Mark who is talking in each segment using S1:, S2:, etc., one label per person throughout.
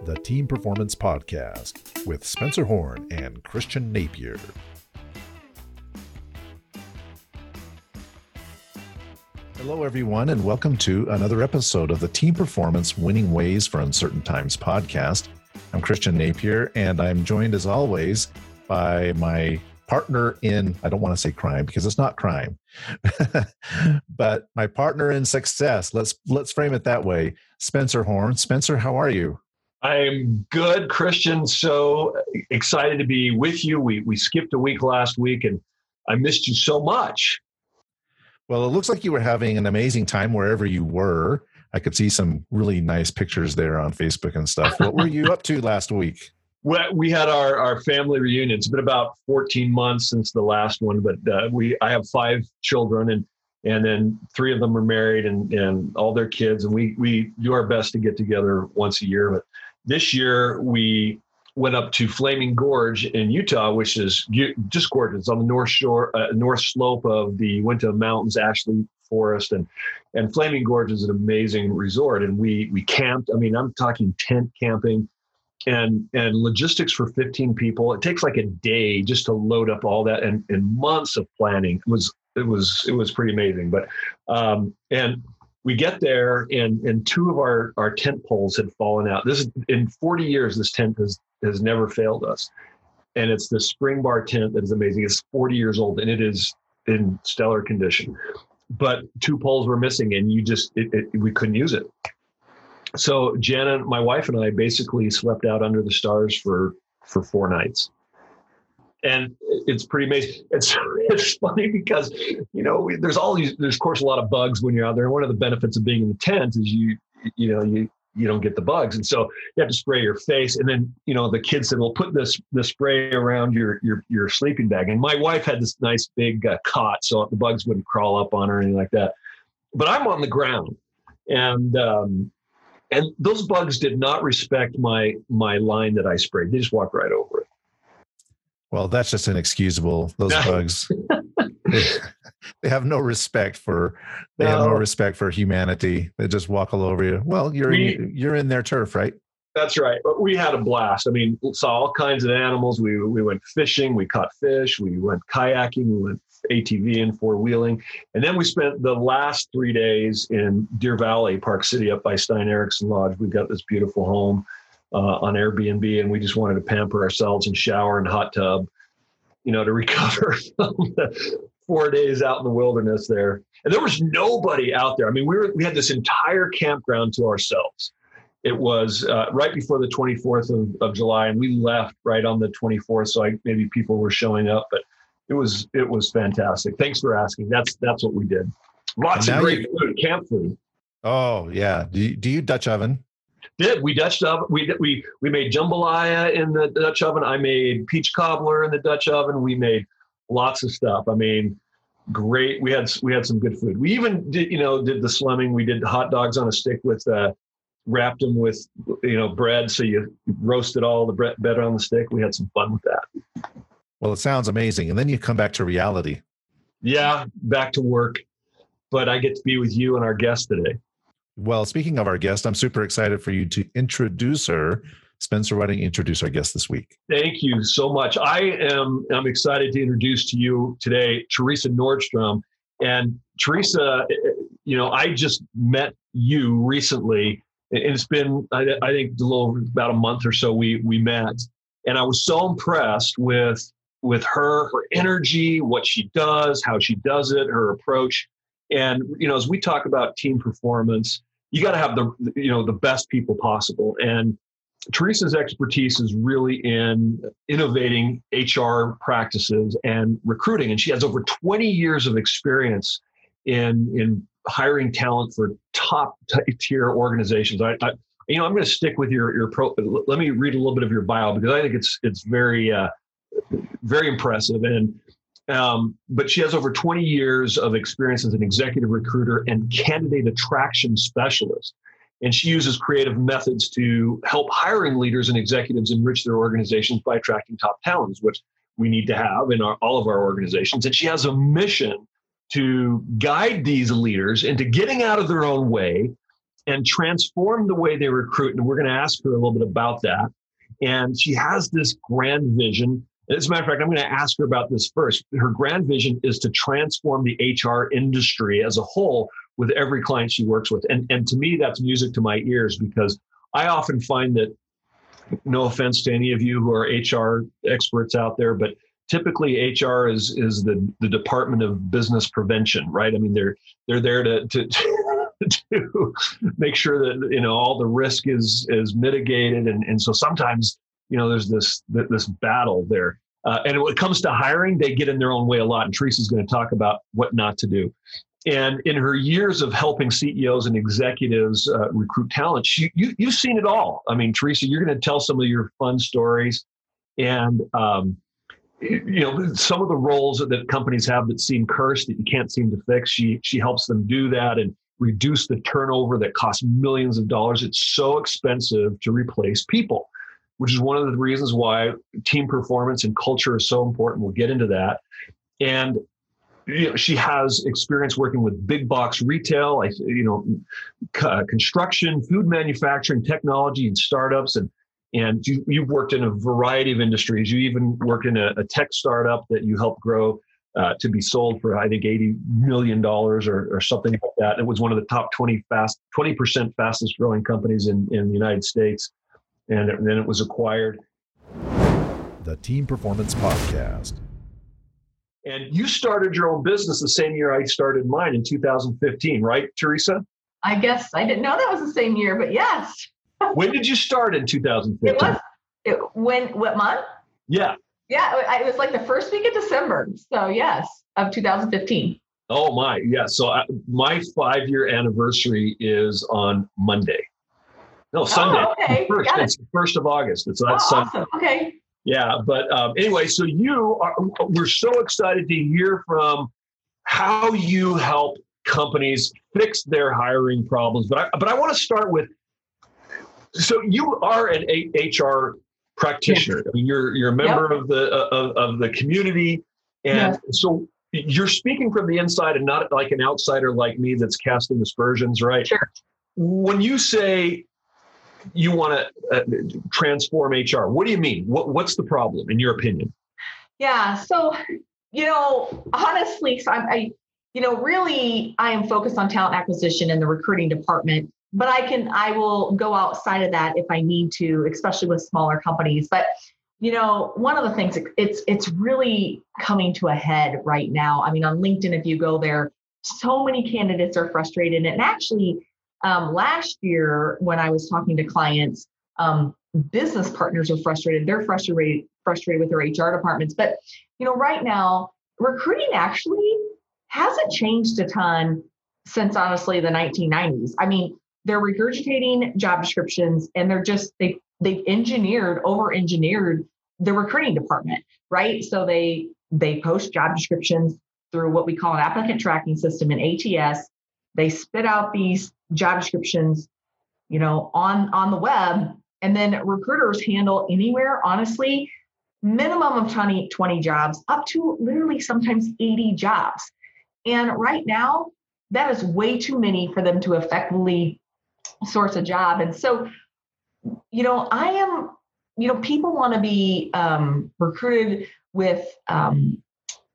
S1: the Team Performance Podcast with Spencer Horn and Christian Napier. Hello, everyone, and welcome to another episode of the Team Performance Winning Ways for Uncertain Times podcast. I'm Christian Napier, and I'm joined as always by my partner in I don't want to say crime because it's not crime. but my partner in success. Let's let's frame it that way. Spencer Horn. Spencer, how are you?
S2: I'm good, Christian. So excited to be with you. We we skipped a week last week and I missed you so much.
S1: Well, it looks like you were having an amazing time wherever you were. I could see some really nice pictures there on Facebook and stuff. What were you up to last week?
S2: Well, we had our, our family reunion. It's been about 14 months since the last one, but uh, we I have five children and and then three of them are married and and all their kids and we we do our best to get together once a year. But this year we went up to Flaming Gorge in Utah, which is just gorgeous on the north shore, uh, north slope of the Uinta Mountains, Ashley Forest, and and Flaming Gorge is an amazing resort. And we we camped. I mean, I'm talking tent camping and and logistics for 15 people it takes like a day just to load up all that and, and months of planning it was it was it was pretty amazing but um and we get there and and two of our our tent poles had fallen out. This is in 40 years this tent has has never failed us. And it's the Springbar tent that is amazing. It's 40 years old and it is in stellar condition. But two poles were missing and you just it, it, we couldn't use it. So Janet, my wife and I basically slept out under the stars for for four nights. And it's pretty amazing. It's it's funny because you know there's all these there's of course a lot of bugs when you're out there. And one of the benefits of being in the tent is you you know you you don't get the bugs, and so you have to spray your face. And then you know the kids said, "Well, put this the spray around your your your sleeping bag." And my wife had this nice big uh, cot, so the bugs wouldn't crawl up on her or anything like that. But I'm on the ground, and um, and those bugs did not respect my my line that I sprayed. They just walked right over it.
S1: Well, that's just inexcusable. Those bugs. They, they, have no respect for they no. have no respect for humanity. They just walk all over you. Well, you're we, you're in their turf, right?
S2: That's right. But we had a blast. I mean, saw all kinds of animals. We we went fishing. We caught fish. We went kayaking. We went ATV and four wheeling. And then we spent the last three days in Deer Valley, Park City, up by Stein Eriksen Lodge. We've got this beautiful home uh, on Airbnb, and we just wanted to pamper ourselves and shower and hot tub, you know, to recover from the four days out in the wilderness there. And there was nobody out there. I mean, we were we had this entire campground to ourselves. It was uh, right before the 24th of, of July, and we left right on the 24th. So I, maybe people were showing up, but it was it was fantastic. Thanks for asking. That's that's what we did. Lots of great you, food, camp food.
S1: Oh yeah. Do you, do you Dutch oven?
S2: Did we Dutch oven? We we we made jambalaya in the Dutch oven. I made peach cobbler in the Dutch oven. We made lots of stuff. I mean, great. We had we had some good food. We even did you know did the slumming. We did hot dogs on a stick with uh, wrapped them with you know bread. So you roasted all the bread, bread on the stick. We had some fun with that.
S1: Well, it sounds amazing. And then you come back to reality.
S2: Yeah, back to work. But I get to be with you and our guest today.
S1: Well, speaking of our guest, I'm super excited for you to introduce her. Spencer, why don't you introduce our guest this week?
S2: Thank you so much. I am I'm excited to introduce to you today Teresa Nordstrom. And Teresa, eh, eh, you know, I just met you recently. It's been, I, I think, a little about a month or so we we met, and I was so impressed with with her, her energy, what she does, how she does it, her approach. And you know, as we talk about team performance, you got to have the you know the best people possible. And Teresa's expertise is really in innovating HR practices and recruiting, and she has over 20 years of experience in in hiring talent for top tier organizations. I, I you know, I'm going to stick with your your pro. Let me read a little bit of your bio because I think it's it's very uh, very impressive. And um, but she has over 20 years of experience as an executive recruiter and candidate attraction specialist. And she uses creative methods to help hiring leaders and executives enrich their organizations by attracting top talents, which we need to have in our, all of our organizations. And she has a mission to guide these leaders into getting out of their own way and transform the way they recruit. And we're going to ask her a little bit about that. And she has this grand vision. As a matter of fact, I'm going to ask her about this first. Her grand vision is to transform the HR industry as a whole with every client she works with. And, and to me, that's music to my ears because I often find that, no offense to any of you who are HR experts out there, but typically HR is is the the Department of Business Prevention, right? I mean, they're they're there to to to make sure that you know all the risk is is mitigated, and and so sometimes you know there's this this battle there. Uh, and when it comes to hiring, they get in their own way a lot. And Teresa's going to talk about what not to do. And in her years of helping CEOs and executives uh, recruit talent, she, you, you've seen it all. I mean, Teresa, you're going to tell some of your fun stories. And um, you know some of the roles that companies have that seem cursed that you can't seem to fix she she helps them do that and reduce the turnover that costs millions of dollars it's so expensive to replace people which is one of the reasons why team performance and culture is so important we'll get into that and you know, she has experience working with big box retail, you know, construction, food manufacturing, technology, and startups, and and you, you've worked in a variety of industries. You even worked in a, a tech startup that you helped grow uh, to be sold for I think eighty million dollars or, or something like that. It was one of the top twenty fast twenty percent fastest growing companies in in the United States, and, and then it was acquired.
S1: The Team Performance Podcast.
S2: And you started your own business the same year I started mine in 2015, right, Teresa?
S3: I guess I didn't know that was the same year, but yes
S2: when did you start in 2015? It was
S3: it, when what month?
S2: Yeah.
S3: Yeah, it was like the first week of December. So yes, of 2015.
S2: Oh my, yeah. So I, my five year anniversary is on Monday. No, Sunday.
S3: Oh, okay.
S2: First, it's the first of August. It's
S3: oh,
S2: Sunday.
S3: Awesome. Okay.
S2: Yeah, but um, anyway, so you are. We're so excited to hear from how you help companies fix their hiring problems. But I, but I want to start with so you are an HR practitioner. Yes. I mean, you're you're a member yep. of the uh, of, of the community, and yes. so you're speaking from the inside and not like an outsider like me that's casting aspersions, right?
S3: Sure.
S2: When you say you want to uh, transform HR, what do you mean? What, what's the problem, in your opinion?
S3: Yeah. So, you know, honestly, so I, I, you know, really, I am focused on talent acquisition in the recruiting department but I can I will go outside of that if I need to, especially with smaller companies. But you know, one of the things it's it's really coming to a head right now. I mean, on LinkedIn, if you go there, so many candidates are frustrated. And actually, um, last year when I was talking to clients, um, business partners are frustrated. They're frustrated frustrated with their HR departments. But you know, right now, recruiting actually hasn't changed a ton since honestly the 1990s. I mean, they're regurgitating job descriptions and they're just they they've engineered over engineered the recruiting department right so they they post job descriptions through what we call an applicant tracking system in ats they spit out these job descriptions you know on on the web and then recruiters handle anywhere honestly minimum of 20 20 jobs up to literally sometimes 80 jobs and right now that is way too many for them to effectively source a job. And so, you know, I am, you know, people want to be um, recruited with um,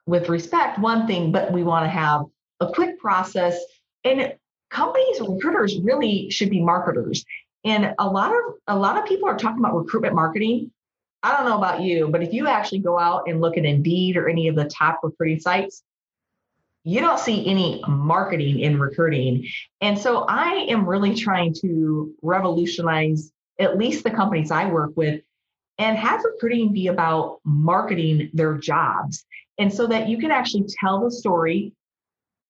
S3: with respect, one thing, but we want to have a quick process. And companies, recruiters really should be marketers. And a lot of a lot of people are talking about recruitment marketing. I don't know about you, but if you actually go out and look at Indeed or any of the top recruiting sites, you don't see any marketing in recruiting. And so I am really trying to revolutionize at least the companies I work with and have recruiting be about marketing their jobs. And so that you can actually tell the story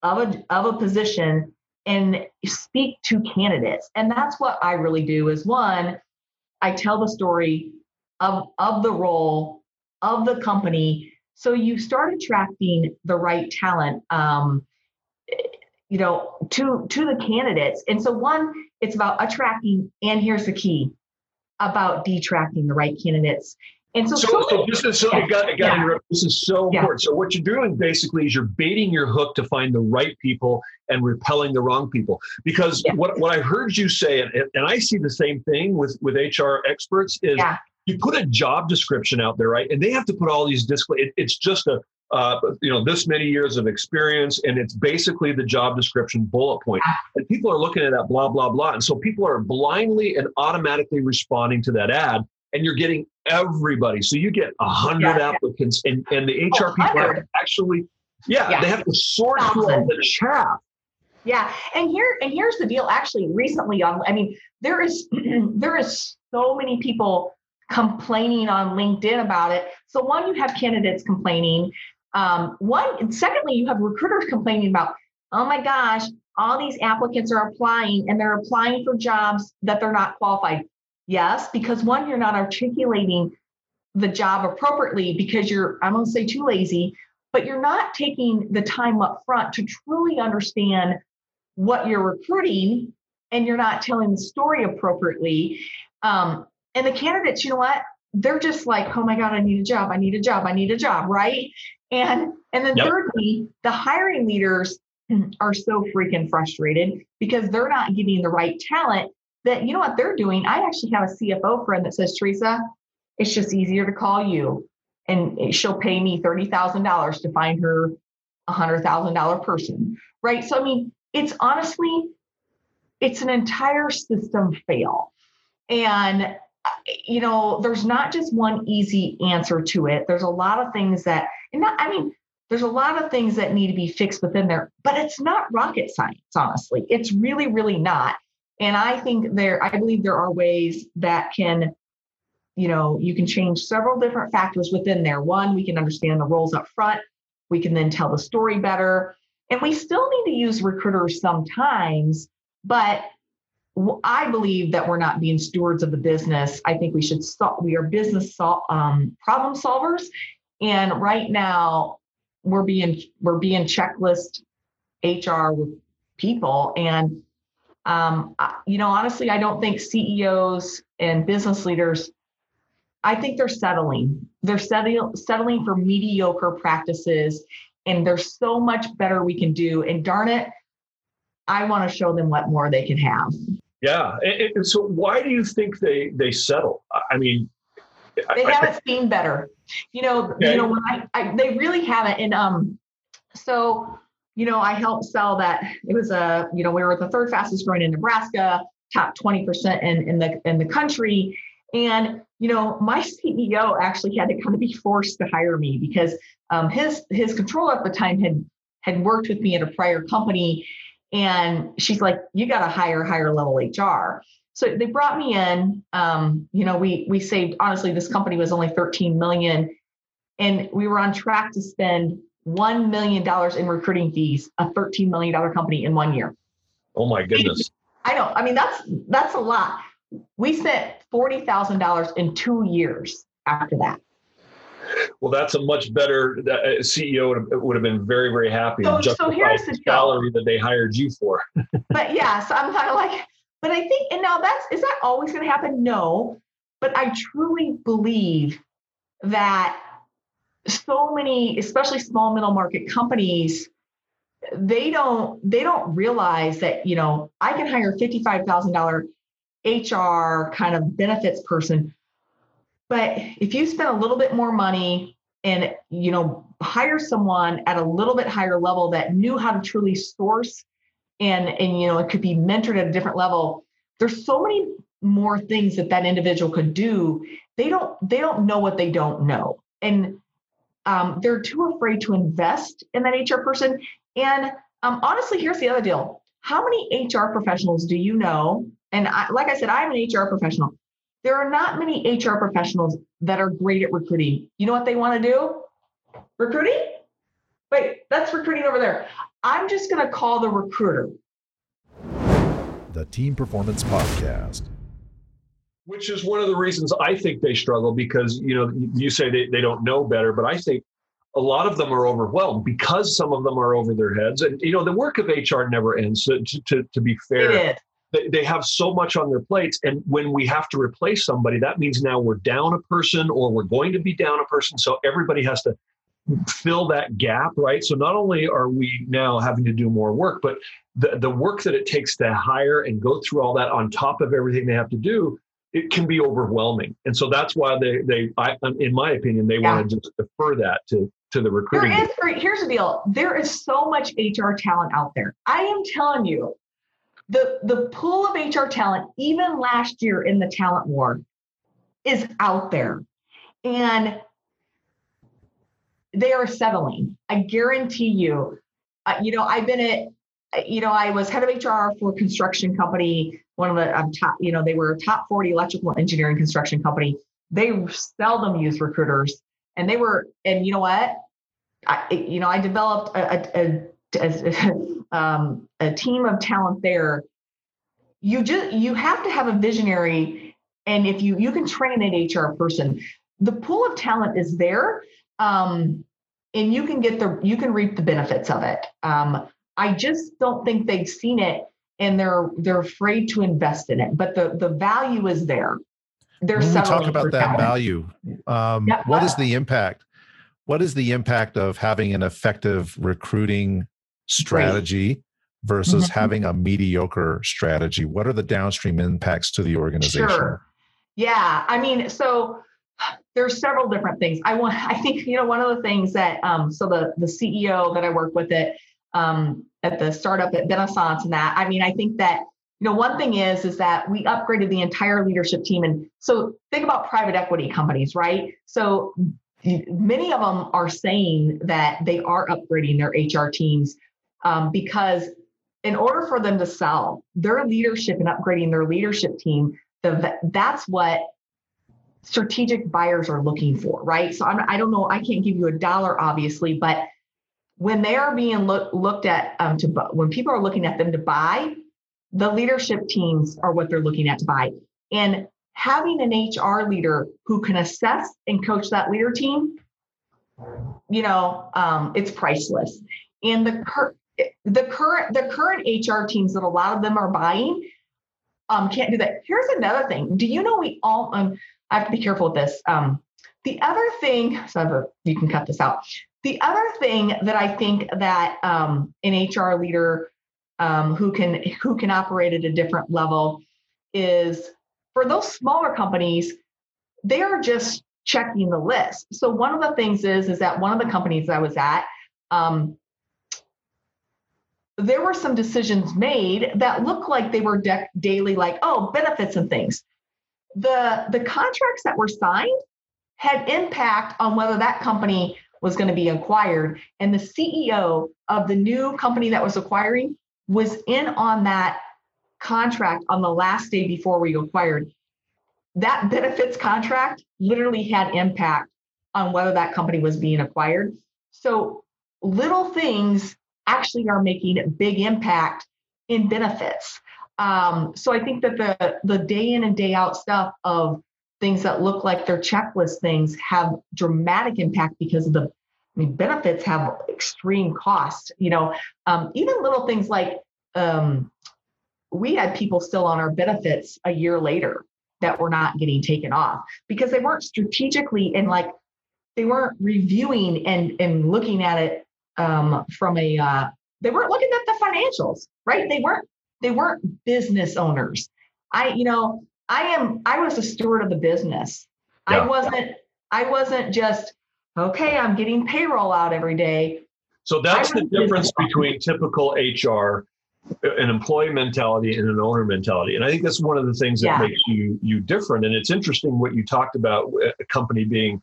S3: of a, of a position and speak to candidates. And that's what I really do is one, I tell the story of, of the role of the company so you start attracting the right talent, um, you know, to to the candidates. And so one, it's about attracting, and here's the key, about detracting the right candidates. And so,
S2: so,
S3: so,
S2: this is so
S3: yeah.
S2: it got, it got
S3: Yeah.
S2: interrupted. This is so
S3: Yeah.
S2: important. So what you're doing basically is you're baiting your hook to find the right people and repelling the wrong people. Because what, what I heard you say, and, and I see the same thing with, with HR experts, is you put a job description out there, right? And they have to put all these disclaimer. It, it's just a uh, you know this many years of experience, and it's basically the job description bullet point. And people are looking at that blah blah blah, and so people are blindly and automatically responding to that ad, and you're getting everybody. So you get a hundred
S3: Yeah, yeah.
S2: applicants, and and the HR
S3: Oh,
S2: people have
S3: 100.
S2: to actually, yeah,
S3: Yeah.
S2: they have to sort through all the chaff.
S3: Yeah, and here and here's the deal. Actually, recently on, I mean, there is there is so many people complaining on LinkedIn about it. So one, you have candidates complaining. Um, one, and secondly, you have recruiters complaining about, oh my gosh, all these applicants are applying and they're applying for jobs that they're not qualified. Yes, because one, you're not articulating the job appropriately because you're, I'm going to say too lazy, but you're not taking the time up front to truly understand what you're recruiting and you're not telling the story appropriately. Um, and the candidates, you know what? They're just like, oh my God, I need a job, I need a job, I need a job, right? And and then
S2: Yep.
S3: thirdly, the hiring leaders are so freaking frustrated because they're not getting the right talent that you know what they're doing. I actually have a CFO friend that says, Teresa, it's just easier to call you. And she'll pay me $30,000 to find her a $100,000 person, right? So, I mean, it's honestly, it's an entire system fail. And, you know, there's not just one easy answer to it. There's a lot of things that, and not, I mean, there's a lot of things that need to be fixed within there, but it's not rocket science, honestly. It's really, really not. And I think there, I believe there are ways that can, you know, you can change several different factors within there. One, we can understand the roles up front. We can then tell the story better. And we still need to use recruiters sometimes, but I believe that we're not being stewards of the business. I think we should. We are business sol- um, problem solvers, and right now we're being we're being checklist HR with people. And um, you know, honestly, I don't think CEOs and business leaders. I think they're settling. They're settling settling for mediocre practices, and there's so much better we can do. And darn it, I want to show them what more they can have.
S2: Yeah. And, and so why do you think they they settle? I- I mean,
S3: they
S2: I-
S3: haven't seen better. You know,
S2: Okay.
S3: you know, when I, I they really haven't. And um, so you know, I helped sell that. It was a, you know, we were the third fastest growing in Nebraska, top 20% in, in the in the country. And you know, my CEO actually had to kind of be forced to hire me because um, his his controller at the time had had worked with me at a prior company, and she's like, "You got to hire higher level HR." So they brought me in. Um, you know, we we saved honestly, this company was only 13 million, and we were on track to spend one million dollars in recruiting fees, a 13 million dollar company in one year.
S2: oh my goodness.
S3: I know. I mean, that's that's a lot. We spent forty thousand dollars in two years after that.
S2: Well, that's a much better that uh, CEO would have, would have been very, very happy
S3: So- so here's
S2: the salary that they hired you for.
S3: But yeah, so I'm kind of like, but I think, and now that's is that always going to happen? No, but I truly believe that so many, especially small middle market companies, they don't they don't realize that you know I can hire fifty five thousand dollar HR kind of benefits person, but if you spend a little bit more money and you know hire someone at a little bit higher level that knew how to truly source and and you know it could be mentored at a different level there's so many more things that that individual could do. They don't they don't know what they don't know. And um, they're too afraid to invest in that hr person. And um, honestly here's the other deal. How many hr professionals do you know? And I, like i said i'm an hr professional. There are not many hr professionals that are great at recruiting. You know what they want to do? Recruiting? Wait that's recruiting over there. I'm just going to call the recruiter.
S1: The Team Performance Podcast.
S2: Which is one of the reasons I think they struggle because you know you say they, they don't know better, but I think a lot of them are overwhelmed because some of them are over their heads. And you know the work of HR never ends. So to, to, to be fair, they, they have so much on their plates. And when we have to replace somebody, that means now we're down a person or we're going to be down a person. So everybody has to fill that gap, right? So not only are we now having to do more work, but the, the work that it takes to hire and go through all that on top of everything they have to do, it can be overwhelming. And so that's why they, they I, in my opinion, they yeah. want to just defer that to, to the recruiting.
S3: There is, here's the deal. There is so much HR talent out there. I am telling you, the, the pool of HR talent, even last year in the talent war, is out there. And they are settling. I guarantee you. Uh, you know, I've been at, you know, I was head of HR for a construction company, one of the um, top, you know, they were a top 40 electrical engineering construction company. They seldom use recruiters. And they were, and you know what? I, you know, I developed a, a, a, um, a team of talent there. You just, you have to have a visionary. And if you, you can train an HR person, the pool of talent is there um, and you can get the you can reap the benefits of it. Um, I just don't think they've seen it, and they're they're afraid to invest in it. But the the value is there.
S1: There's when we talk about that talent. value. Um, yep. What is the impact? What is the impact of having an effective recruiting strategy? Great versus mm-hmm. having a mediocre strategy? What are the downstream impacts to the organization? Sure.
S3: Yeah, I mean, so there's several different things. I want, I think, you know, one of the things that, um, so the the CEO that I work with it um, at the startup at Renaissance and that, I mean, I think that, you know, one thing is, is that we upgraded the entire leadership team. And so think about private equity companies, right? So many of them are saying that they are upgrading their HR teams um, because in order for them to sell their leadership and upgrading their leadership team, the, that's what strategic buyers are looking for, right? So I'm, I don't know, I can't give you a dollar, obviously, but when they are being look, looked at um, to when people are looking at them to buy, the leadership teams are what they're looking at to buy. And having an HR leader who can assess and coach that leader team, you know, um, it's priceless. And the cur- the current the current HR teams that a lot of them are buying um, can't do that. Here's another thing. Do you know we all um, I have to be careful with this. Um, the other thing, so you can cut this out. The other thing that I think that um, an HR leader um, who can who can operate at a different level is for those smaller companies, they are just checking the list. So one of the things is is that one of the companies I was at, um, there were some decisions made that looked like they were de- daily, like oh benefits and things the the contracts that were signed had impact on whether that company was going to be acquired. And the ceo of the new company that was acquiring was in on that contract on the last day before we acquired. That benefits contract literally had impact on whether that company was being acquired. So little things actually are making big impact in benefits. Um, so I think that the the day in and day out stuff of things that look like they're checklist things have dramatic impact because of the I mean benefits have extreme cost. You know, um, even little things like um, we had people still on our benefits a year later that were not getting taken off because they weren't strategically and like they weren't reviewing and and looking at it um, from a uh, they weren't looking at the financials right they weren't they weren't business owners. I, you know, I am, I was a steward of the business. Yeah. I wasn't, I wasn't just, okay, I'm getting payroll out every day.
S2: So that's the difference between typical HR, an employee mentality and an owner mentality. And I think that's one of the things that yeah. makes you you different. And it's interesting what you talked about a company being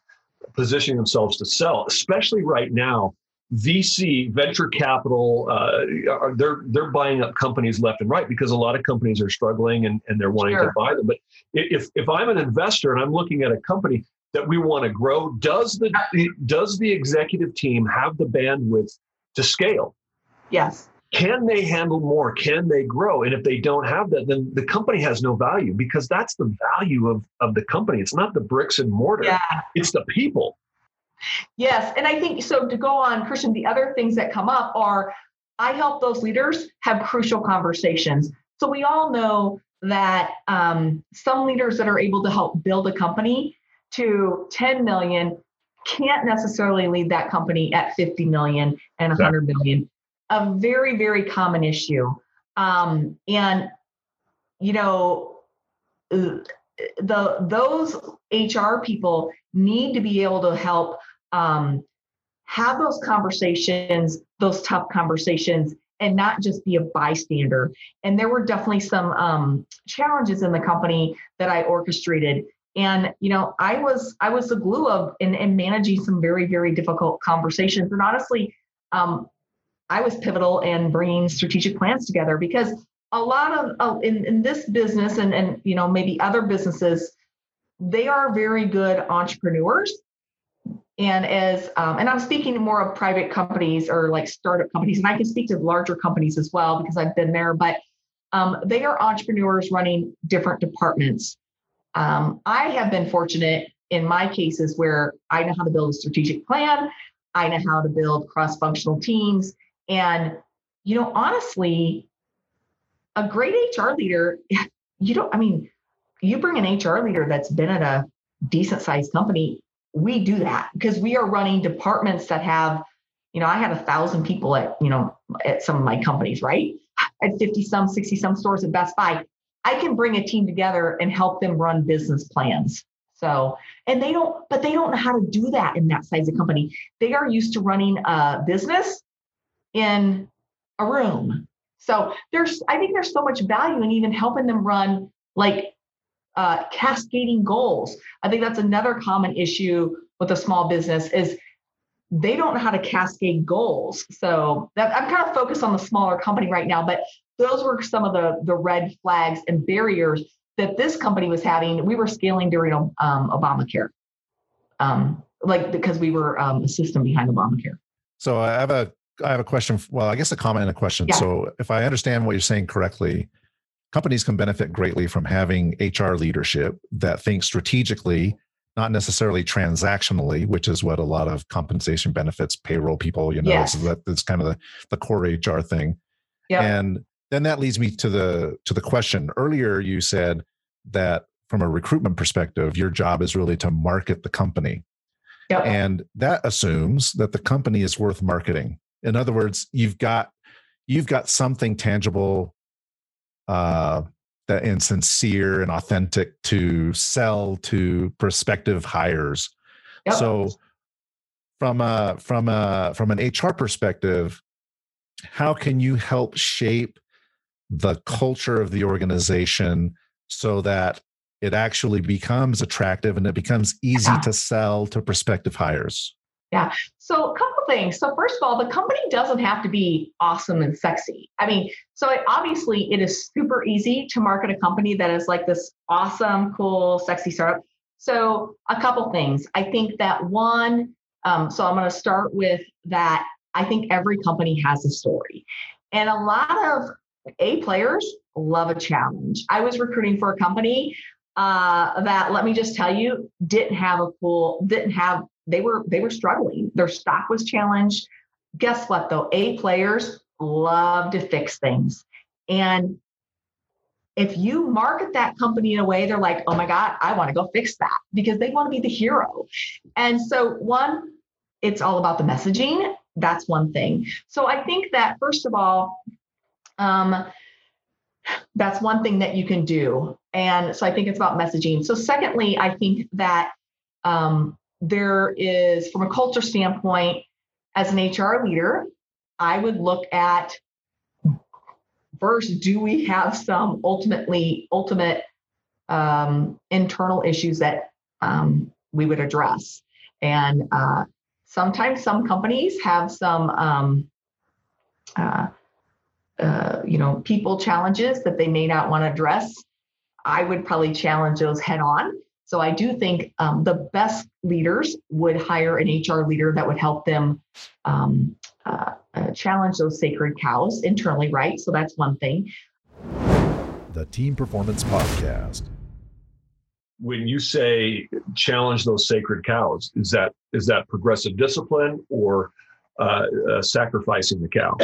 S2: positioning themselves to sell, especially right now VC venture capital, uh, they're they're buying up companies left and right because a lot of companies are struggling and, and they're wanting sure. to buy them. But if if I'm an investor and I'm looking at a company that we want to grow, does the does the executive team have the bandwidth to scale?
S3: Yes.
S2: Can they handle more? Can they grow? And if they don't have that, then the company has no value because that's the value of, of the company. It's not the bricks and mortar. Yeah. It's the people.
S3: Yes. And I think so to go on, Christian, the other things that come up are I help those leaders have crucial conversations. So we all know that um, some leaders that are able to help build a company to 10 million can't necessarily lead that company at 50 million and 100 million. A very, very common issue. Um, and, you know, uh, the those HR people need to be able to help um, have those conversations, those tough conversations, and not just be a bystander. And there were definitely some um, challenges in the company that I orchestrated. And you know, I was I was the glue of in, in managing some very very difficult conversations. And honestly, um, I was pivotal in bringing strategic plans together because a lot of uh, in in this business and and you know maybe other businesses, they are very good entrepreneurs and as um, and i'm speaking to more of private companies or like startup companies and i can speak to larger companies as well because i've been there but um, they are entrepreneurs running different departments. Um, i have been fortunate in my cases where i know how to build a strategic plan i know how to build cross-functional teams and you know honestly a great hr leader you don't i mean you bring an hr leader that's been at a decent sized company we do that because we are running departments that have, you know, I had a thousand people at, you know, at some of my companies, right? At 50 some, 60 some stores at Best Buy. I can bring a team together and help them run business plans. So, and they don't, but they don't know how to do that in that size of company. They are used to running a business in a room. So there's, I think there's so much value in even helping them run like uh, cascading goals. I think that's another common issue with a small business is they don't know how to cascade goals. So that, I'm kind of focused on the smaller company right now, but those were some of the the red flags and barriers that this company was having. We were scaling during um, Obamacare, um, like because we were um, a system behind Obamacare.
S1: So I have a I have a question. Well, I guess a comment and a question. Yeah. So if I understand what you're saying correctly, companies can benefit greatly from having HR leadership that thinks strategically, not necessarily transactionally, which is what a lot of compensation benefits payroll people, you know, yes. that, that's kind of the, the core HR thing. Yep. And then that leads me to the to the question. Earlier you said that from a recruitment perspective, your job is really to market the company. Yep. And that assumes that the company is worth marketing. In other words, you've got you've got something tangible uh, and sincere and authentic to sell to prospective hires. Yep. So from a from a from an HR perspective, how can you help shape the culture of the organization so that it actually becomes attractive and it becomes easy yeah. to sell to prospective hires?
S3: Yeah. So a couple things. So first of all, the company doesn't have to be awesome and sexy. I mean, so it, obviously it is super easy to market a company that is like this awesome, cool, sexy startup. So a couple things. I think that one. Um, so I'm going to start with that. I think every company has a story, and a lot of A players love a challenge. I was recruiting for a company uh, that, let me just tell you, didn't have a cool, didn't have they were they were struggling. Their stock was challenged. Guess what though? A players love to fix things. And if you market that company in a way, they're like, oh my God, I want to go fix that because they want to be the hero. And so, one, it's all about the messaging. That's one thing. So, I think that first of all, um, that's one thing that you can do. And so, I think it's about messaging. So, secondly, I think that um, there is, from a culture standpoint, as an HR leader, I would look at first, do we have some ultimately ultimate um, internal issues that um, we would address? And uh, sometimes some companies have some, um, uh, uh, you know, people challenges that they may not want to address. I would probably challenge those head on so I do think um, the best leaders would hire an HR leader that would help them um, uh, uh, challenge those sacred cows internally, right? So that's one thing.
S1: The Team Performance Podcast.
S2: When you say challenge those sacred cows, is that is that progressive discipline or uh, uh sacrificing the cow?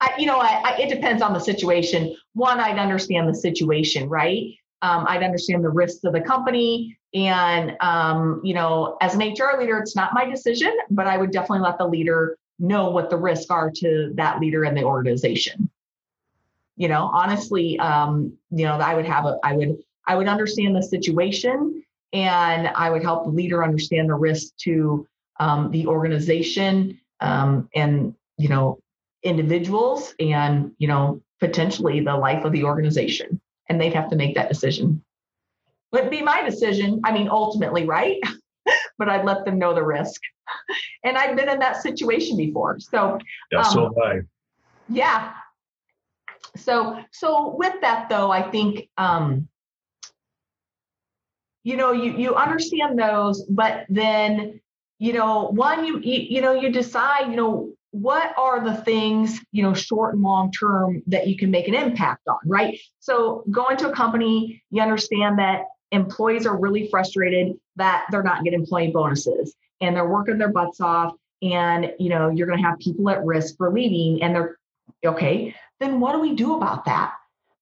S3: I, you know, I, I, it depends on the situation. One, I'd understand the situation, right? Um, I'd understand the risks of the company. And, um, you know, as an HR leader, it's not my decision, but I would definitely let the leader know what the risks are to that leader and the organization. You know, honestly, um, you know, I would have a, I would, I would understand the situation and I would help the leader understand the risk to um, the organization um, and, you know, individuals and, you know, potentially the life of the organization. And they'd have to make that decision. Wouldn't be my decision. I mean, ultimately, right? but I'd let them know the risk. And I've been in that situation before. So,
S2: yeah, um, so I.
S3: Yeah. So, so with that though, I think, um, you know, you you understand those, but then, you know, one, you you, you know, you decide, you know, what are the things you know short and long term that you can make an impact on right? So going to a company you understand that employees are really frustrated that they're not getting employee bonuses and they're working their butts off and you know you're going to have people at risk for leaving and they're okay then what do we do about that?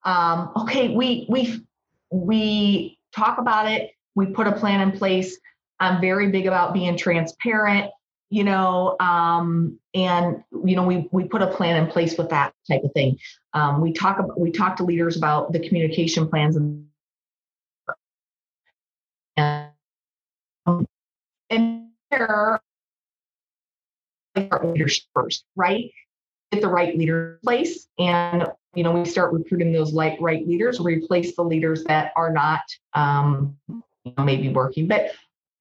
S3: Um, okay we we we talk about it. We put a plan in place. I'm very big about being transparent you know, um, and you know, we we put a plan in place with that type of thing. Um, we talk about we talk to leaders about the communication plans and um, and there leaders first, right? Get the right leader in place, and you know, we start recruiting those like right leaders. Replace the leaders that are not um, you know, maybe working, but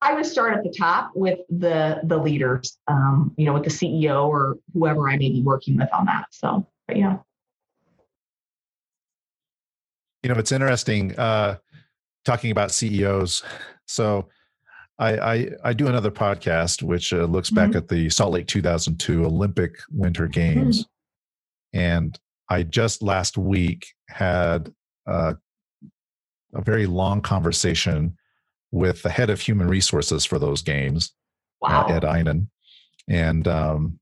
S3: I would start at the top with the the leaders, um, you know, with the CEO or whoever I may be working with on that. So, but yeah.
S1: You know, it's interesting uh, talking about CEOs. So, I, I, I do another podcast which uh, looks back mm-hmm. at the Salt Lake 2002 Olympic Winter Games, mm-hmm. and I just last week had uh, a very long conversation with the head of human resources for those games, uh, wow. uh, Ed Eynon. And um,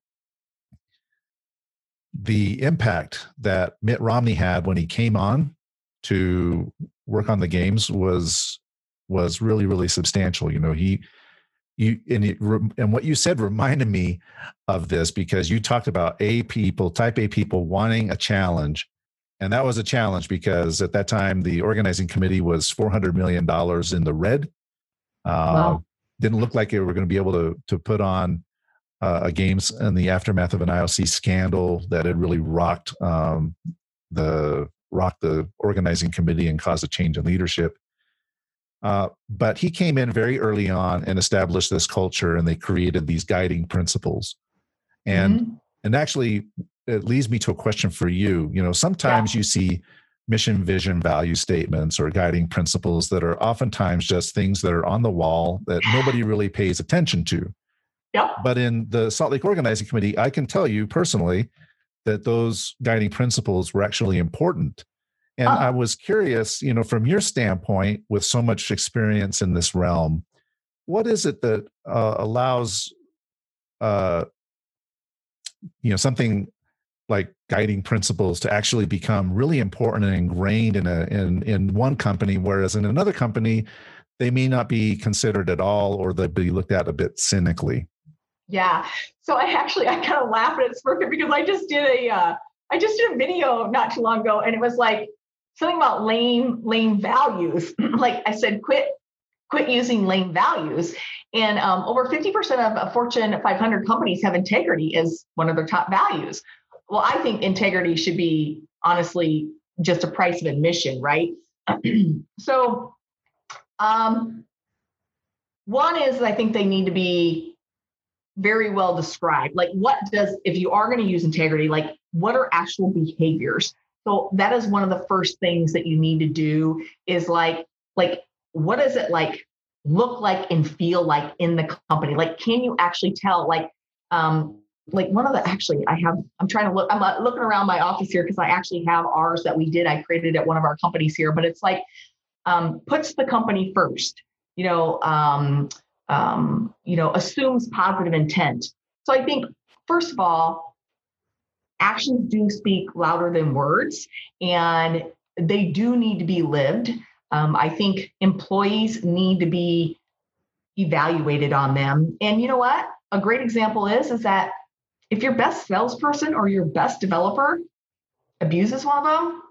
S1: the impact that Mitt Romney had when he came on to work on the games was was really really substantial. You know, he you and it, and what you said reminded me of this because you talked about A people, type A people wanting a challenge. And that was a challenge because at that time the organizing committee was $400 million in the red uh, wow. Didn't look like they were going to be able to to put on uh, a games in the aftermath of an IOC scandal that had really rocked um, the rocked the organizing committee and caused a change in leadership. Uh, but he came in very early on and established this culture, and they created these guiding principles. And mm-hmm. and actually, it leads me to a question for you. You know, sometimes yeah. you see mission, vision, value statements or guiding principles that are oftentimes just things that are on the wall that nobody really pays attention to.
S3: Yep.
S1: But in the Salt Lake Organizing Committee, I can tell you personally that those guiding principles were actually important. And I was curious, you know, from your standpoint, with so much experience in this realm, what is it that uh, allows, uh, you know, something like guiding principles to actually become really important and ingrained in a in in one company whereas in another company they may not be considered at all or they'll be looked at a bit cynically.
S3: Yeah. So i actually i kind of laugh at it because i just did a uh, I just did a video not too long ago and it was like something about lame lame values. Like i said quit quit using lame values. And um, over 50% of fortune 500 companies have integrity as one of their top values well, I think integrity should be honestly just a price of admission, right? so, um, one is I think they need to be very well described. Like, what does, if you are going to use integrity, like, what are actual behaviors? So, that is one of the first things that you need to do is like, like, what does it like look like and feel like in the company? Like, can you actually tell, like, um, like one of the actually I have I'm trying to look I'm uh, looking around my office here because I actually have ours that we did I created at one of our companies here but it's like um, puts the company first you know um, um, you know assumes positive intent so I think first of all actions do speak louder than words, and they do need to be lived. Um, I think employees need to be evaluated on them. And you know what? A great example is is that if your best salesperson or your best developer abuses one of them,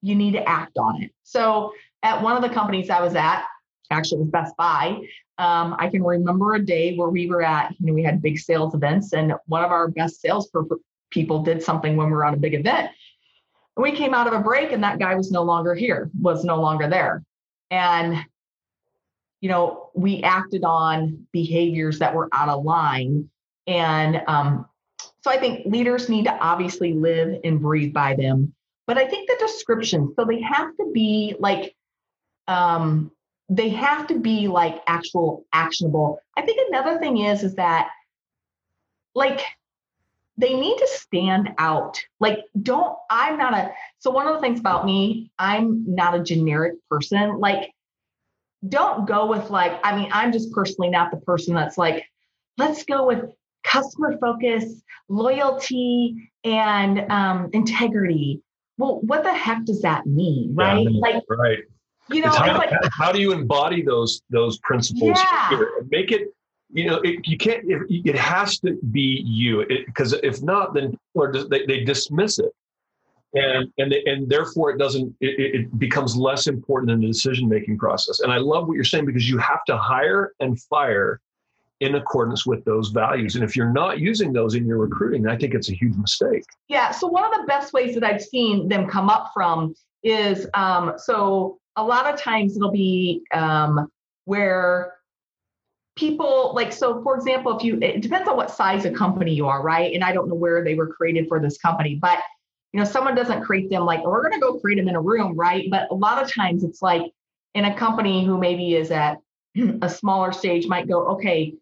S3: you need to act on it. So at one of the companies I was at, actually it was Best Buy, um, I can remember a day where we were at, you know, we had big sales events, and one of our best sales people did something when we were on a big event. And we came out of a break, and that guy was no longer here, was no longer there. And, you know, we acted on behaviors that were out of line. And um, so I think leaders need to obviously live and breathe by them. But I think the description, so they have to be like, um, they have to be like actual actionable. I think another thing is is that like they need to stand out. Like don't I'm not a so one of the things about me, I'm not a generic person. Like don't go with like I mean I'm just personally not the person that's like let's go with customer focus, loyalty and um, integrity. Well, what the heck does that mean, right?
S2: Yeah,
S3: like
S2: right
S3: you know,
S2: how,
S3: like,
S2: how do you embody those those principles
S3: yeah.
S2: here? Make it, you know, it, you can't. It, it has to be you, because if not, then are they, they dismiss it, and and they, and therefore it doesn't. It, it becomes less important in the decision making process. And I love what you're saying because you have to hire and fire in accordance with those values. And if you're not using those in your recruiting, I think it's a huge mistake.
S3: Yeah. So one of the best ways that I've seen them come up from is um, so a lot of times it'll be um, where people like so for example if you it depends on what size of company you are right and i don't know where they were created for this company but you know someone doesn't create them like we're going to go create them in a room right but a lot of times it's like in a company who maybe is at a smaller stage might go okay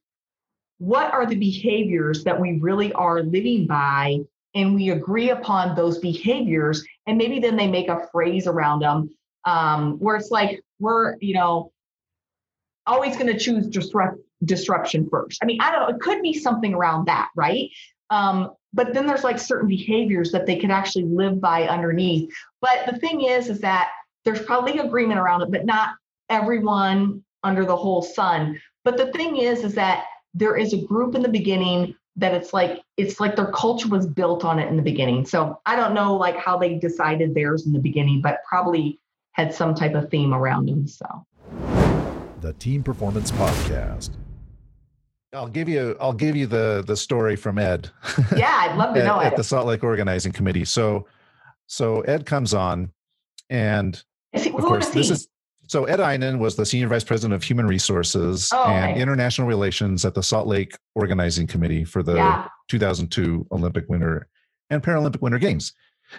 S3: what are the behaviors that we really are living by and we agree upon those behaviors and maybe then they make a phrase around them um, where it's like we're you know always going to choose disrupt disruption first. I mean, I don't know. It could be something around that, right? Um, but then there's like certain behaviors that they could actually live by underneath. But the thing is, is that there's probably agreement around it, but not everyone under the whole sun. But the thing is, is that there is a group in the beginning that it's like it's like their culture was built on it in the beginning. So I don't know like how they decided theirs in the beginning, but probably had some type of theme around them. So,
S1: the Team Performance Podcast. I'll give you I'll give you the the story from Ed.
S3: Yeah, I'd love to
S1: at,
S3: know
S1: at the Salt Lake Organizing Committee. So so Ed comes on and
S3: he,
S1: of course this is so Ed Eynon was the senior vice president of human resources
S3: oh,
S1: and
S3: okay.
S1: international relations at the Salt Lake Organizing Committee for the
S3: yeah.
S1: 2002 Olympic Winter and Paralympic Winter Games.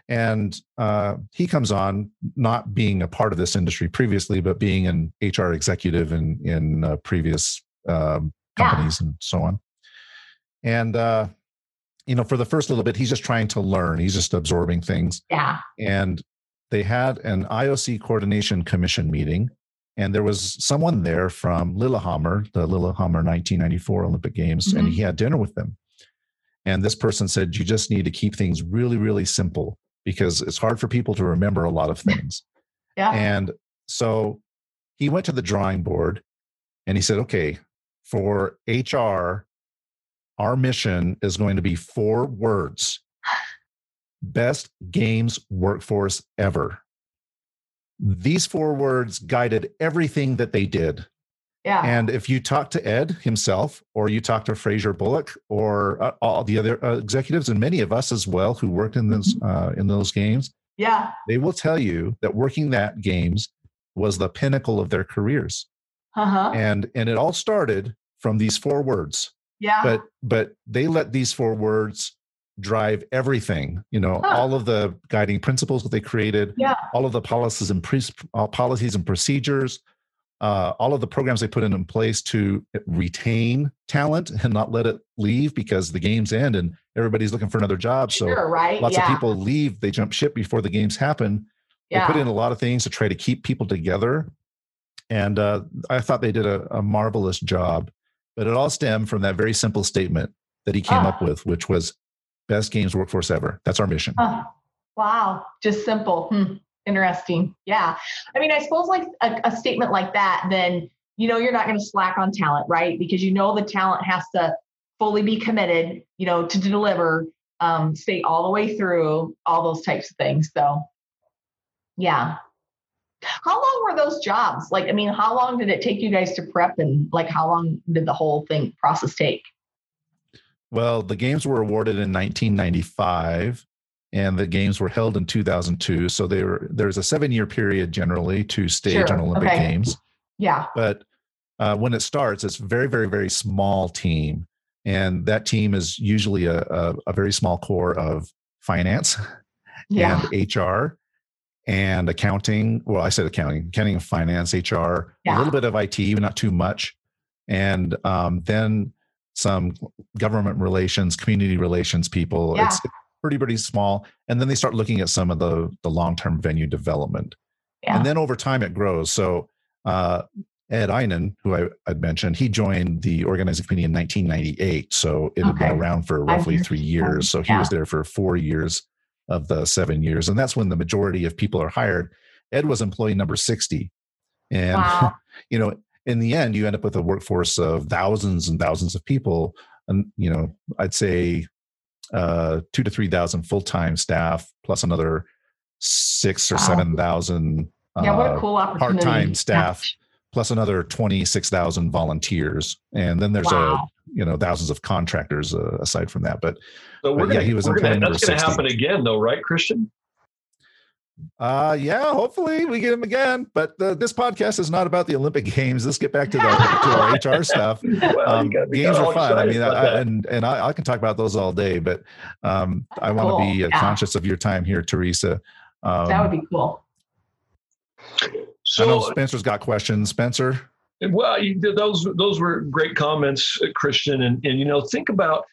S1: And uh, he comes on not being a part of this industry previously, but being an HR executive in in uh, previous um, companies
S3: yeah.
S1: and so on. And uh, you know, for the first little bit, he's just trying to learn. He's just absorbing things.
S3: Yeah.
S1: And they had an IOC coordination commission meeting, and there was someone there from Lillehammer, the Lillehammer 1994 Olympic Games, mm-hmm. and he had dinner with them. And this person said, You just need to keep things really, really simple because it's hard for people to remember a lot of things.
S3: yeah.
S1: And so he went to the drawing board and he said, Okay, for HR, our mission is going to be four words best games workforce ever. These four words guided everything that they did.
S3: Yeah.
S1: And if you talk to Ed himself, or you talk to Fraser Bullock, or uh, all the other uh, executives, and many of us as well who worked in those
S3: Mm-hmm.
S1: uh, in those games,
S3: yeah,
S1: they will tell you that working that games was the pinnacle of their careers.
S3: Uh-huh.
S1: And and it all started from these four words.
S3: Yeah.
S1: But but they let these four words drive everything. You know,
S3: huh.
S1: all of the guiding principles that they created.
S3: Yeah.
S1: All of the policies and pre- uh, policies and procedures uh, all of the programs they put in place to retain talent and not let it leave because the games end and everybody's looking for another job.
S3: Sure,
S1: so
S3: right?
S1: lots
S3: yeah.
S1: of people leave, they jump ship before the games happen.
S3: Yeah.
S1: They put in a lot of things to try to keep people together. And uh, I thought they did a, a, marvelous job. But it all stemmed from that very simple statement that he came up with, which was best games workforce ever. That's our mission.
S3: Oh, wow. Just simple. Hmm. Interesting. Yeah. I mean, I suppose like a, a statement like that, then, you know, you're not going to slack on talent, right? Because you know the talent has to fully be committed, you know, to deliver, um, stay all the way through all those types of things. So, yeah. How long were those jobs? Like, I mean, how long did it take you guys to prep and like how long did the whole thing process take?
S1: Well, the games were awarded in 1995 and the games were held in 2002. So they were, there's a seven year period generally to stage sure. an Olympic okay. Games.
S3: Yeah.
S1: But uh, when it starts, it's very, very, very small team. And that team is usually a, a, a very small core of finance yeah. and HR and accounting. Well, I said accounting, accounting and finance, HR, yeah. a little bit of IT, but not too much. And um, then some government relations, community relations people. Yeah. It's pretty, pretty small. And then they start looking at some of the, the long term venue development. Yeah. And then over time it grows. So uh, Ed Eynon, who I, would mentioned, he joined the organizing committee in 1998. So it had been around for roughly three years. So he yeah. was there for four years of the seven years. And that's when the majority of people are hired. Ed was employee number 60. And, wow. you know, in the end, you end up with a workforce of thousands and thousands of people. And, you know, I'd say uh, two to 3,000 full time staff, plus another six or wow. 7,000
S3: yeah, what a uh, cool
S1: part time staff, plus another 26,000 volunteers. And then there's wow. a, you know, thousands of contractors uh, aside from that. But,
S2: so but
S1: gonna,
S2: yeah, he was employee gonna, That's going to happen again, though, right, Christian?
S1: Uh, yeah, hopefully we get him again. But the, this podcast is not about the Olympic Games. Let's get back to the to our HR stuff. well, um, games are fun. I mean, I, and and I, I, can talk about those all day. But um, I want to cool. be uh, yeah. conscious of your time here, Teresa.
S3: Um, that would be cool.
S1: So I know Spencer's got questions. Spencer.
S2: Well, those those were great comments, Christian, and and you know think about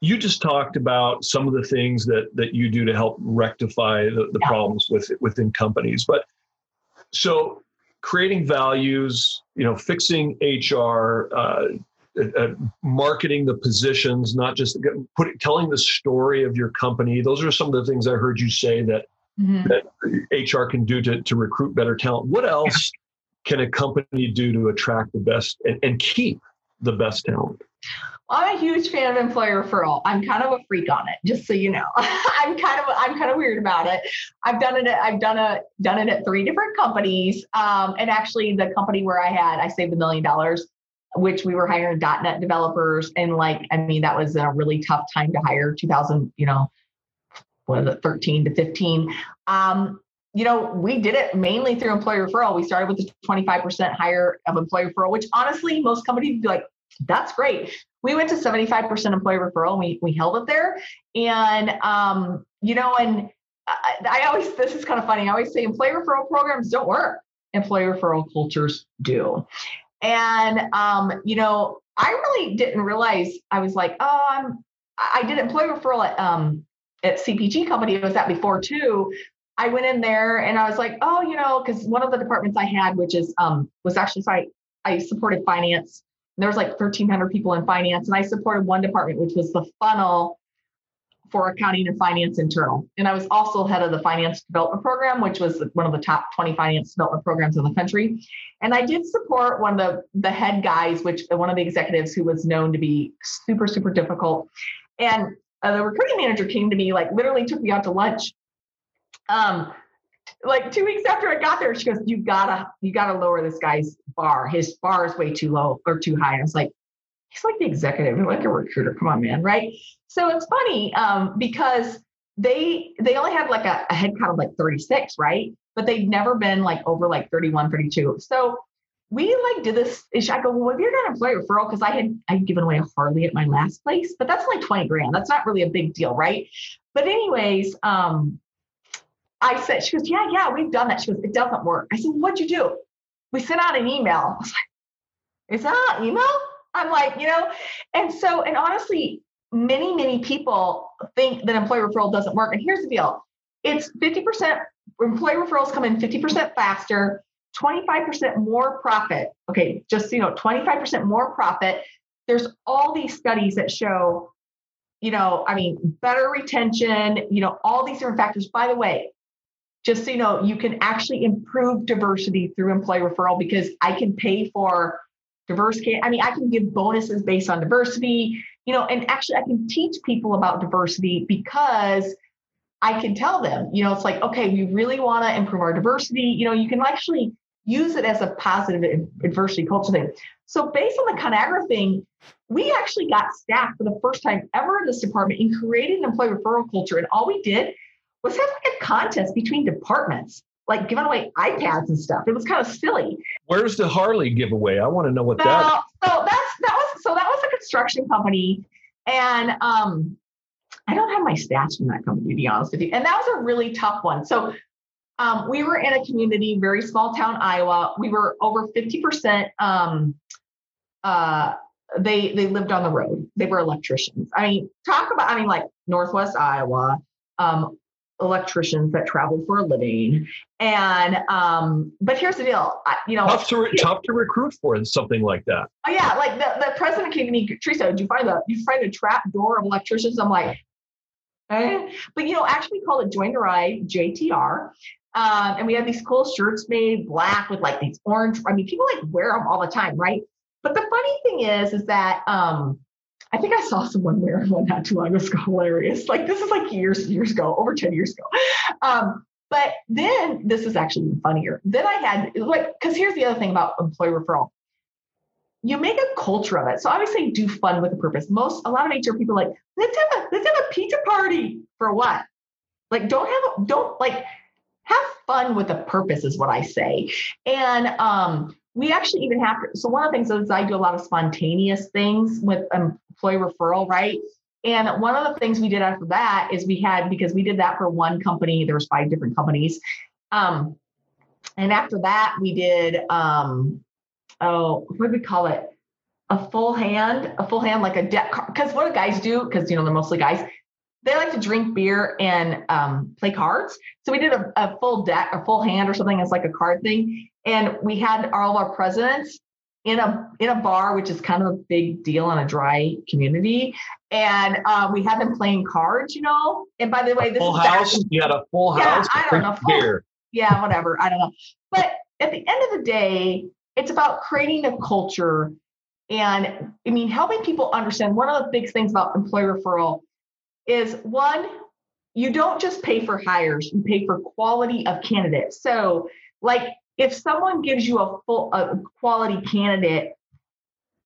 S2: you just talked about some of the things that that you do to help rectify the, the yeah. problems with within companies but so creating values you know fixing hr uh, uh, marketing the positions not just put, telling the story of your company those are some of the things i heard you say that mm-hmm. that hr can do to, to recruit better talent what else yeah. can a company do to attract the best and, and keep the best talent
S3: I'm a huge fan of employer referral. I'm kind of a freak on it, just so you know. I'm kind of I'm kind of weird about it. I've done it. I've done a done it at three different companies. Um, and actually, the company where I had I saved a million dollars, which we were hiring .NET developers, and like I mean that was a really tough time to hire. 2000, you know, was it 13 to 15? Um, you know, we did it mainly through employer referral. We started with the 25% higher of employer referral, which honestly, most companies would be like, that's great. We went to 75% employee referral we, we held it there. And, um, you know, and I, I always, this is kind of funny. I always say employee referral programs don't work. Employee referral cultures do. And, um, you know, I really didn't realize I was like, oh, I'm, I did employee referral at, um, at CPG company I was that before too. I went in there and I was like, oh, you know, because one of the departments I had, which is um, was actually so I, I supported finance there was like 1,300 people in finance, and I supported one department, which was the funnel for accounting and finance internal. And I was also head of the finance development program, which was one of the top 20 finance development programs in the country. And I did support one of the, the head guys, which one of the executives who was known to be super, super difficult. And uh, the recruiting manager came to me, like literally took me out to lunch. Um, like two weeks after I got there, she goes, "You gotta, you gotta lower this guy's bar. His bar is way too low or too high." I was like, "He's like the executive, like a recruiter. Come on, man, right?" So it's funny um, because they they only had like a, a head count of like 36, right? But they've never been like over like 31, 32. So we like did this. I go, well, if you're not employee referral, because I had I had given away a Harley at my last place, but that's only 20 grand. That's not really a big deal, right? But anyways, um, I said, she goes, yeah, yeah, we've done that. She goes, it doesn't work. I said, what'd you do? We sent out an email. I was like, is that email? I'm like, you know, and so, and honestly, many, many people think that employee referral doesn't work. And here's the deal. It's 50%, employee referrals come in 50% faster, 25% more profit. Okay, just, you know, 25% more profit. There's all these studies that show you know, I mean, better retention, you know, all these different factors. By the way, just so you know, you can actually improve diversity through employee referral because I can pay for diverse. I mean, I can give bonuses based on diversity, you know, and actually I can teach people about diversity because I can tell them, you know, it's like, okay, we really want to improve our diversity. You know, you can actually use it as a positive adversity culture thing. So based on the ConAgra thing, we actually got staff for the first time ever in this department and created an employee referral culture. And all we did was have like a contest between departments, like giving away iPads and stuff. It was kind of silly.
S2: Where's the Harley giveaway? I want to know what
S3: well,
S2: that.
S3: So that's that was so that was a construction company, and um, I don't have my stats from that company to be honest with you. And that was a really tough one. So um, we were in a community, very small town, Iowa. We were over 50%. Um, uh, they they lived on the road. They were electricians. I mean, talk about. I mean, like Northwest Iowa, um, electricians that travel for a living. And um, but here's the deal. I, you know,
S2: tough to re- tough to recruit for something like that.
S3: Oh yeah, like the, the president came to me, Teresa, did you find the you find a trap door of electricians? I'm like, eh. but you know, actually call it Join the Ride, JTR. Um, and we had these cool shirts made black with like these orange. I mean, people like wear them all the time, right? But the funny thing is, is that um, I think I saw someone wearing one not too long ago. Hilarious. Like this is like years, years ago, over 10 years ago. Um, but then this is actually funnier. Then I had like, because here's the other thing about employee referral. You make a culture of it. So say do fun with a purpose. Most a lot of HR people like, let's have a let's have a pizza party for what? Like don't have a don't like have fun with a purpose is what I say. And um, we actually even have to, so one of the things is I do a lot of spontaneous things with employee referral, right? And one of the things we did after that is we had, because we did that for one company, there was five different companies. Um, and after that, we did, um, oh, what do we call it? A full hand, a full hand, like a deck. Because what do guys do? Because, you know, they're mostly guys they like to drink beer and um, play cards. So we did a, a, full deck, a full hand or something. It's like a card thing. And we had all of our presidents in a in a bar, which is kind of a big deal in a dry community. And uh, we had them playing cards, you know. And by the way, this
S2: full
S3: is
S2: house. You had a full
S3: yeah,
S2: house.
S3: I don't know. Full, beer. Yeah, whatever. I don't know. But at the end of the day, it's about creating a culture. And I mean, helping people understand one of the big things about employee referral is one, you don't just pay for hires, you pay for quality of candidates. So, like if someone gives you a full a quality candidate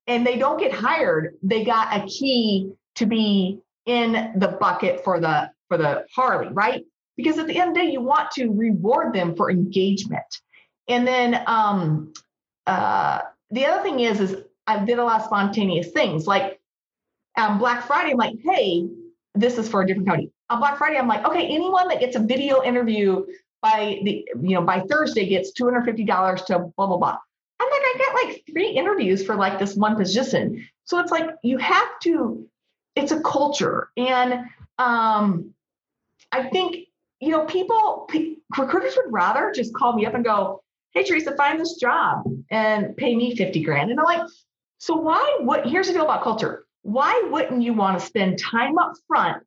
S3: and they don't get hired, they got a key to be in the bucket for the for the Harley, right? Because at the end of the day, you want to reward them for engagement. And then um, uh, the other thing is, is I did a lot of spontaneous things. Like um, Black Friday, I'm like, hey, this is for a different company. On Black Friday, I'm like, okay, anyone that gets a video interview by the, you know, by Thursday gets $250 to blah, blah, blah. I'm like, I get like three interviews for like this one position. So it's like you have to, it's a culture. And um, I think, you know, people, recruiters would rather just call me up and go, hey, Teresa, find this job and pay me 50 grand. And I'm like, so why, what, here's the deal about culture why wouldn't you want to spend time up front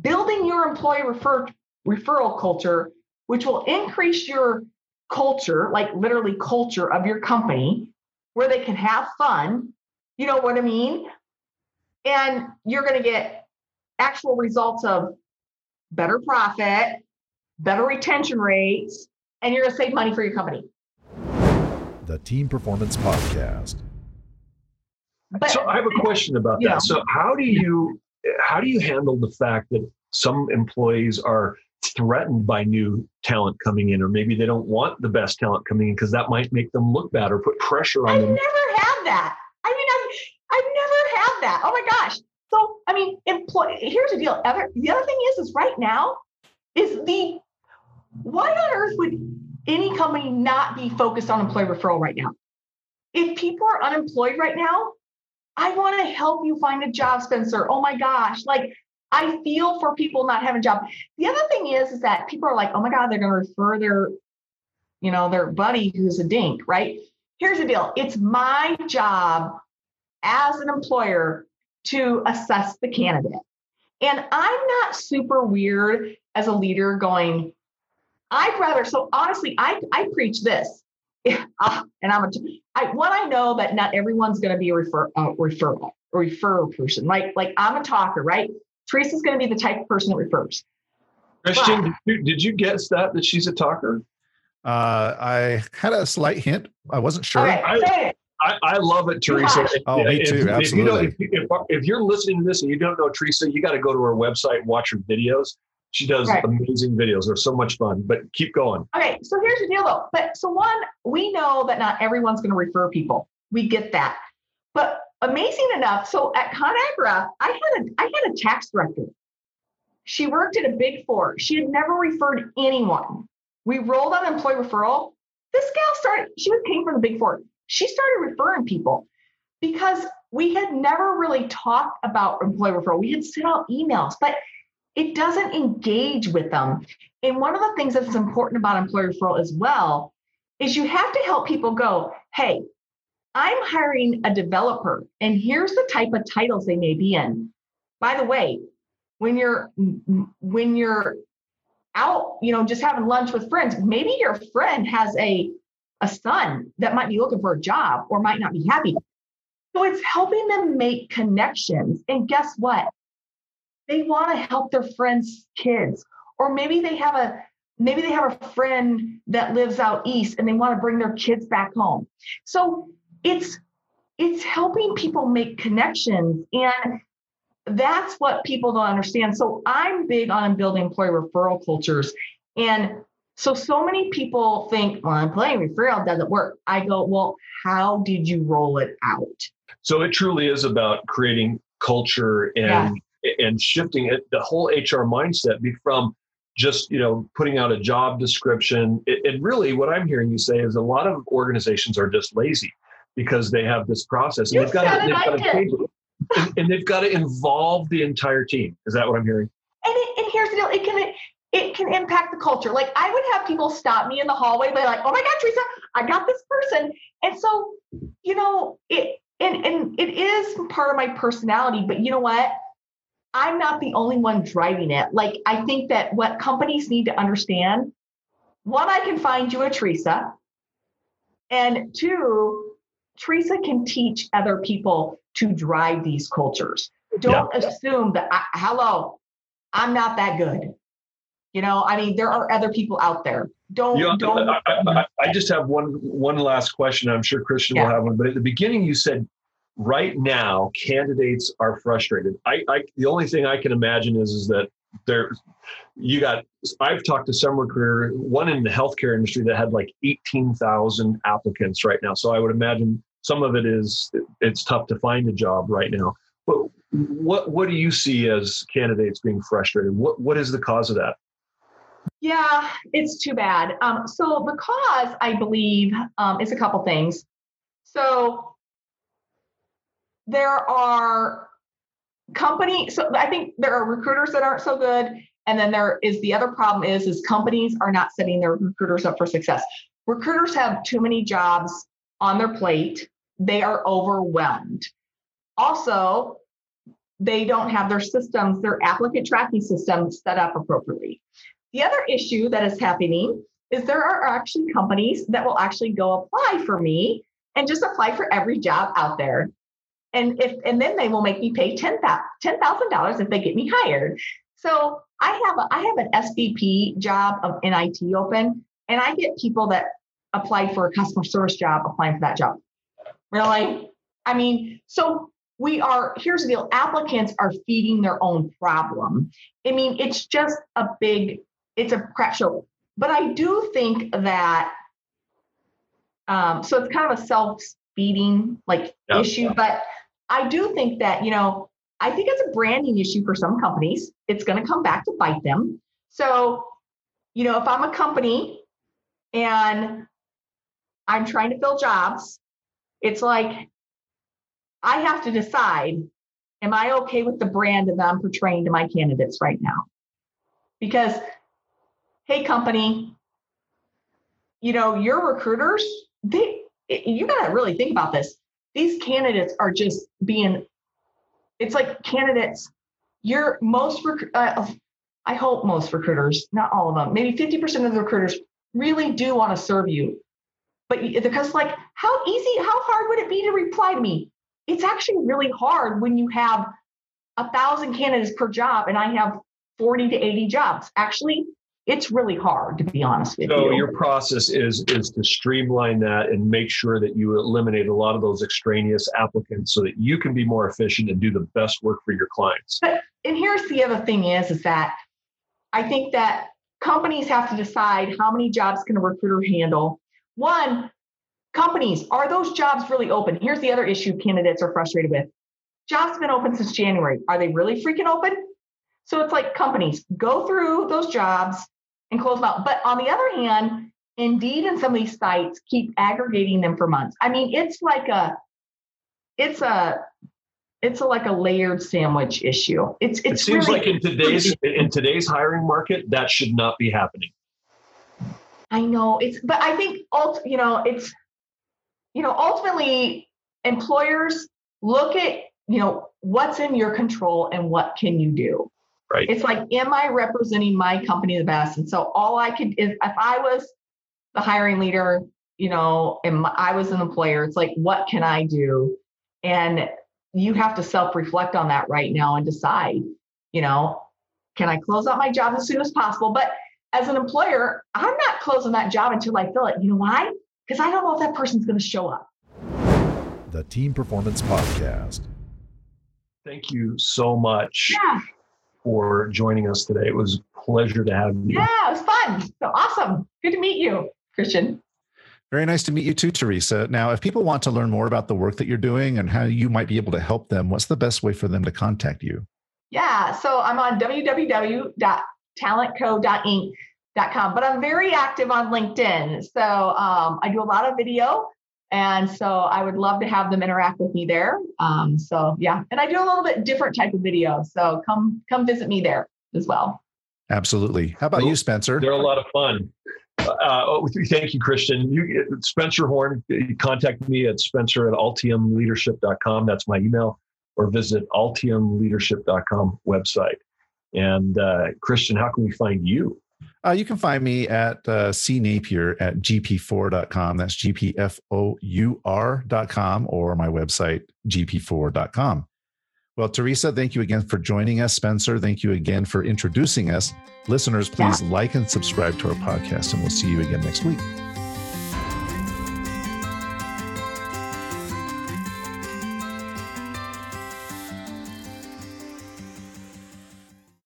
S3: building your employee refer, referral culture, which will increase your culture, like literally culture of your company, where they can have fun? You know what I mean? And you're going to get actual results of better profit, better retention rates, and you're going to save money for your company.
S1: The Team Performance Podcast.
S2: But, so I have a question about that. Know. So how do you how do you handle the fact that some employees are threatened by new talent coming in, or maybe they don't want the best talent coming in because that might make them look bad or put pressure on
S3: I've
S2: them.
S3: I've never had that. I mean, I've I've never had that. Oh my gosh. So I mean, employee. Here's the deal. Other the other thing is, is right now is the why on earth would any company not be focused on employee referral right now? If people are unemployed right now, I want to help you find a job, Spencer. Oh my gosh. Like I feel for people not having a job. The other thing is, is that people are like, oh my God, they're going to refer their, you know, their buddy who's a dink, right? Here's the deal. It's my job as an employer to assess the candidate. And I'm not super weird as a leader going, I'd rather, so honestly, I, I preach this. uh, and I'm a, I, one, I know that not everyone's going to be a refer, uh, referral, referral person. Like, like I'm a talker, right? Teresa's going to be the type of person that refers.
S2: Christian, did you, did you guess that that she's a talker?
S1: Uh, I had a slight hint. I wasn't sure.
S3: Okay,
S2: I, I, I, love it, Teresa.
S1: Oh, me too.
S2: If,
S1: Absolutely.
S2: If, you know, if, if, if, you're listening to this and you don't know Teresa, you got to go to her website and watch her videos. She does right. amazing videos. They're so much fun. But keep going.
S3: Okay, so here's the deal, though. But so one, we know that not everyone's going to refer people. We get that. But amazing enough, so at ConAgra, I had a I had a tax director. She worked at a big four. She had never referred anyone. We rolled out employee referral. This gal started, she was paying for the big four. She started referring people because we had never really talked about employee referral. We had sent out emails, but it doesn't engage with them. And one of the things that's important about employee referral as well is you have to help people go, hey, I'm hiring a developer, and here's the type of titles they may be in. By the way, when you're when you're out, you know, just having lunch with friends, maybe your friend has a a son that might be looking for a job or might not be happy. So it's helping them make connections. And guess what? They want to help their friends' kids. Or maybe they have a maybe they have a friend that lives out east and they want to bring their kids back home. So it's it's helping people make connections and that's what people don't understand. So I'm big on building employee referral cultures. And so, so many people think, well, employee referral doesn't work. I go, well, how did you roll it out?
S2: So it truly is about creating culture and and shifting it, the whole HR mindset from just you know putting out a job description. It, it really, what I'm hearing you say is a lot of organizations are just lazy because they have this process and
S3: you
S2: they've got to, they've got to change it and, and, they've got to involve the entire team. Is that what I'm hearing?
S3: And, it, and here's the deal: it can it can impact the culture. Like I would have people stop me in the hallway, be like, "Oh my God, Teresa, I got this person," and so you know it. And and it is part of my personality, but you know what? I'm not the only one driving it. Like I think that what companies need to understand, one, I can find you a Teresa, and two, Teresa can teach other people to drive these cultures. Don't yeah. assume that, I, hello, I'm not that good. You know, I mean, there are other people out there. Don't, you know, don't.
S2: I, I, I, just have one one last question. I'm sure Christian yeah. will have one. But at the beginning, you said right now candidates are frustrated. I, I the only thing I can imagine is is that there you got I've talked to some recruiter, one in the healthcare industry that had like 18,000 applicants right now. So I would imagine some of it is it's tough to find a job right now. But what what do you see as candidates being frustrated? What what is the cause of that?
S3: Yeah, it's too bad. Um, so the cause, I believe, um, is a couple things. So there are company. So I think there are recruiters that aren't so good, and then there is the other problem is is companies are not setting their recruiters up for success. Recruiters have too many jobs on their plate. They are overwhelmed. Also, they don't have their systems, their applicant tracking systems set up appropriately. The other issue that is happening is there are actually companies that will actually go apply for me and just apply for every job out there. And if and then they will make me pay ten thousand dollars if they get me hired. So I have a I have an SVP job of NIT open, and I get people that applied for a customer service job applying for that job. Really? I mean, so we are, here's the deal applicants are feeding their own problem. I mean, it's just a big, it's a crap show. But I do think that, um, so it's kind of a self feeding like yeah. issue, but I do think that, you know, I think it's a branding issue for some companies. It's going to come back to bite them. So, you know, if I'm a company and I'm trying to fill jobs. It's like I have to decide am I okay with the brand that I'm portraying to my candidates right now? Because, hey, company, you know, your recruiters, they, you got to really think about this. These candidates are just being, it's like candidates you're most, rec- uh, I hope most recruiters, not all of them, maybe 50% of the recruiters really do want to serve you. But because, like, how easy, how hard would it be to reply to me? It's actually really hard when you have a thousand candidates per job and I have 40 to 80 jobs. Actually, it's really hard to be honest with
S2: so
S3: you.
S2: So your process is is to streamline that and make sure that you eliminate a lot of those extraneous applicants so that you can be more efficient and do the best work for your clients.
S3: But and here's the other thing is is that I think that companies have to decide how many jobs can a recruiter handle. One, companies, are those jobs really open? Here's the other issue candidates are frustrated with. Jobs have been open since January. Are they really freaking open? So it's like companies go through those jobs, and close them out. But on the other hand, Indeed and some of these sites keep aggregating them for months. I mean, it's like a, it's a, it's a, like a layered sandwich issue. It's, it's
S2: it seems
S3: really,
S2: like in today's in today's hiring market that should not be happening.
S3: I know it's, but I think ult, you know, it's, you know, ultimately employers look at, you know, what's in your control and what can you do.
S2: Right.
S3: It's like, am I representing my company the best? And so all I could is if I was the hiring leader, you know, and I was an employer, it's like, what can I do? And you have to self-reflect on that right now and decide, you know, can I close out my job as soon as possible? But as an employer, I'm not closing that job until I fill it. You know why? Because I don't know if that person's going to show up.
S1: The Team Performance Podcast.
S2: Thank you so much.
S3: Yeah
S2: for joining us today. It was a pleasure to have you.
S3: Yeah, it was fun. So awesome. Good to meet you, Christian.
S1: Very nice to meet you too, Teresa. Now, if people want to learn more about the work that you're doing and how you might be able to help them, what's the best way for them to contact you?
S3: Yeah, so I'm on www.talentco.inc.com, but I'm very active on LinkedIn. So um, I do a lot of video and so I would love to have them interact with me there. Um, so yeah, and I do a little bit different type of video. So come come visit me there as well.
S1: Absolutely. How about you, Spencer?
S2: They're a lot of fun. Uh, oh, thank you, Christian. You, Spencer Horn, contact me at spencer at altiumleadership.com. That's my email, or visit altiumleadership.com website. And uh, Christian, how can we find you?
S1: Uh, you can find me at uh, cnapier at gp4.com. That's gpfour.com or my website, gp4.com. Well, Teresa, thank you again for joining us. Spencer, thank you again for introducing us. Listeners, please yeah. like and subscribe to our podcast, and we'll see you again next week.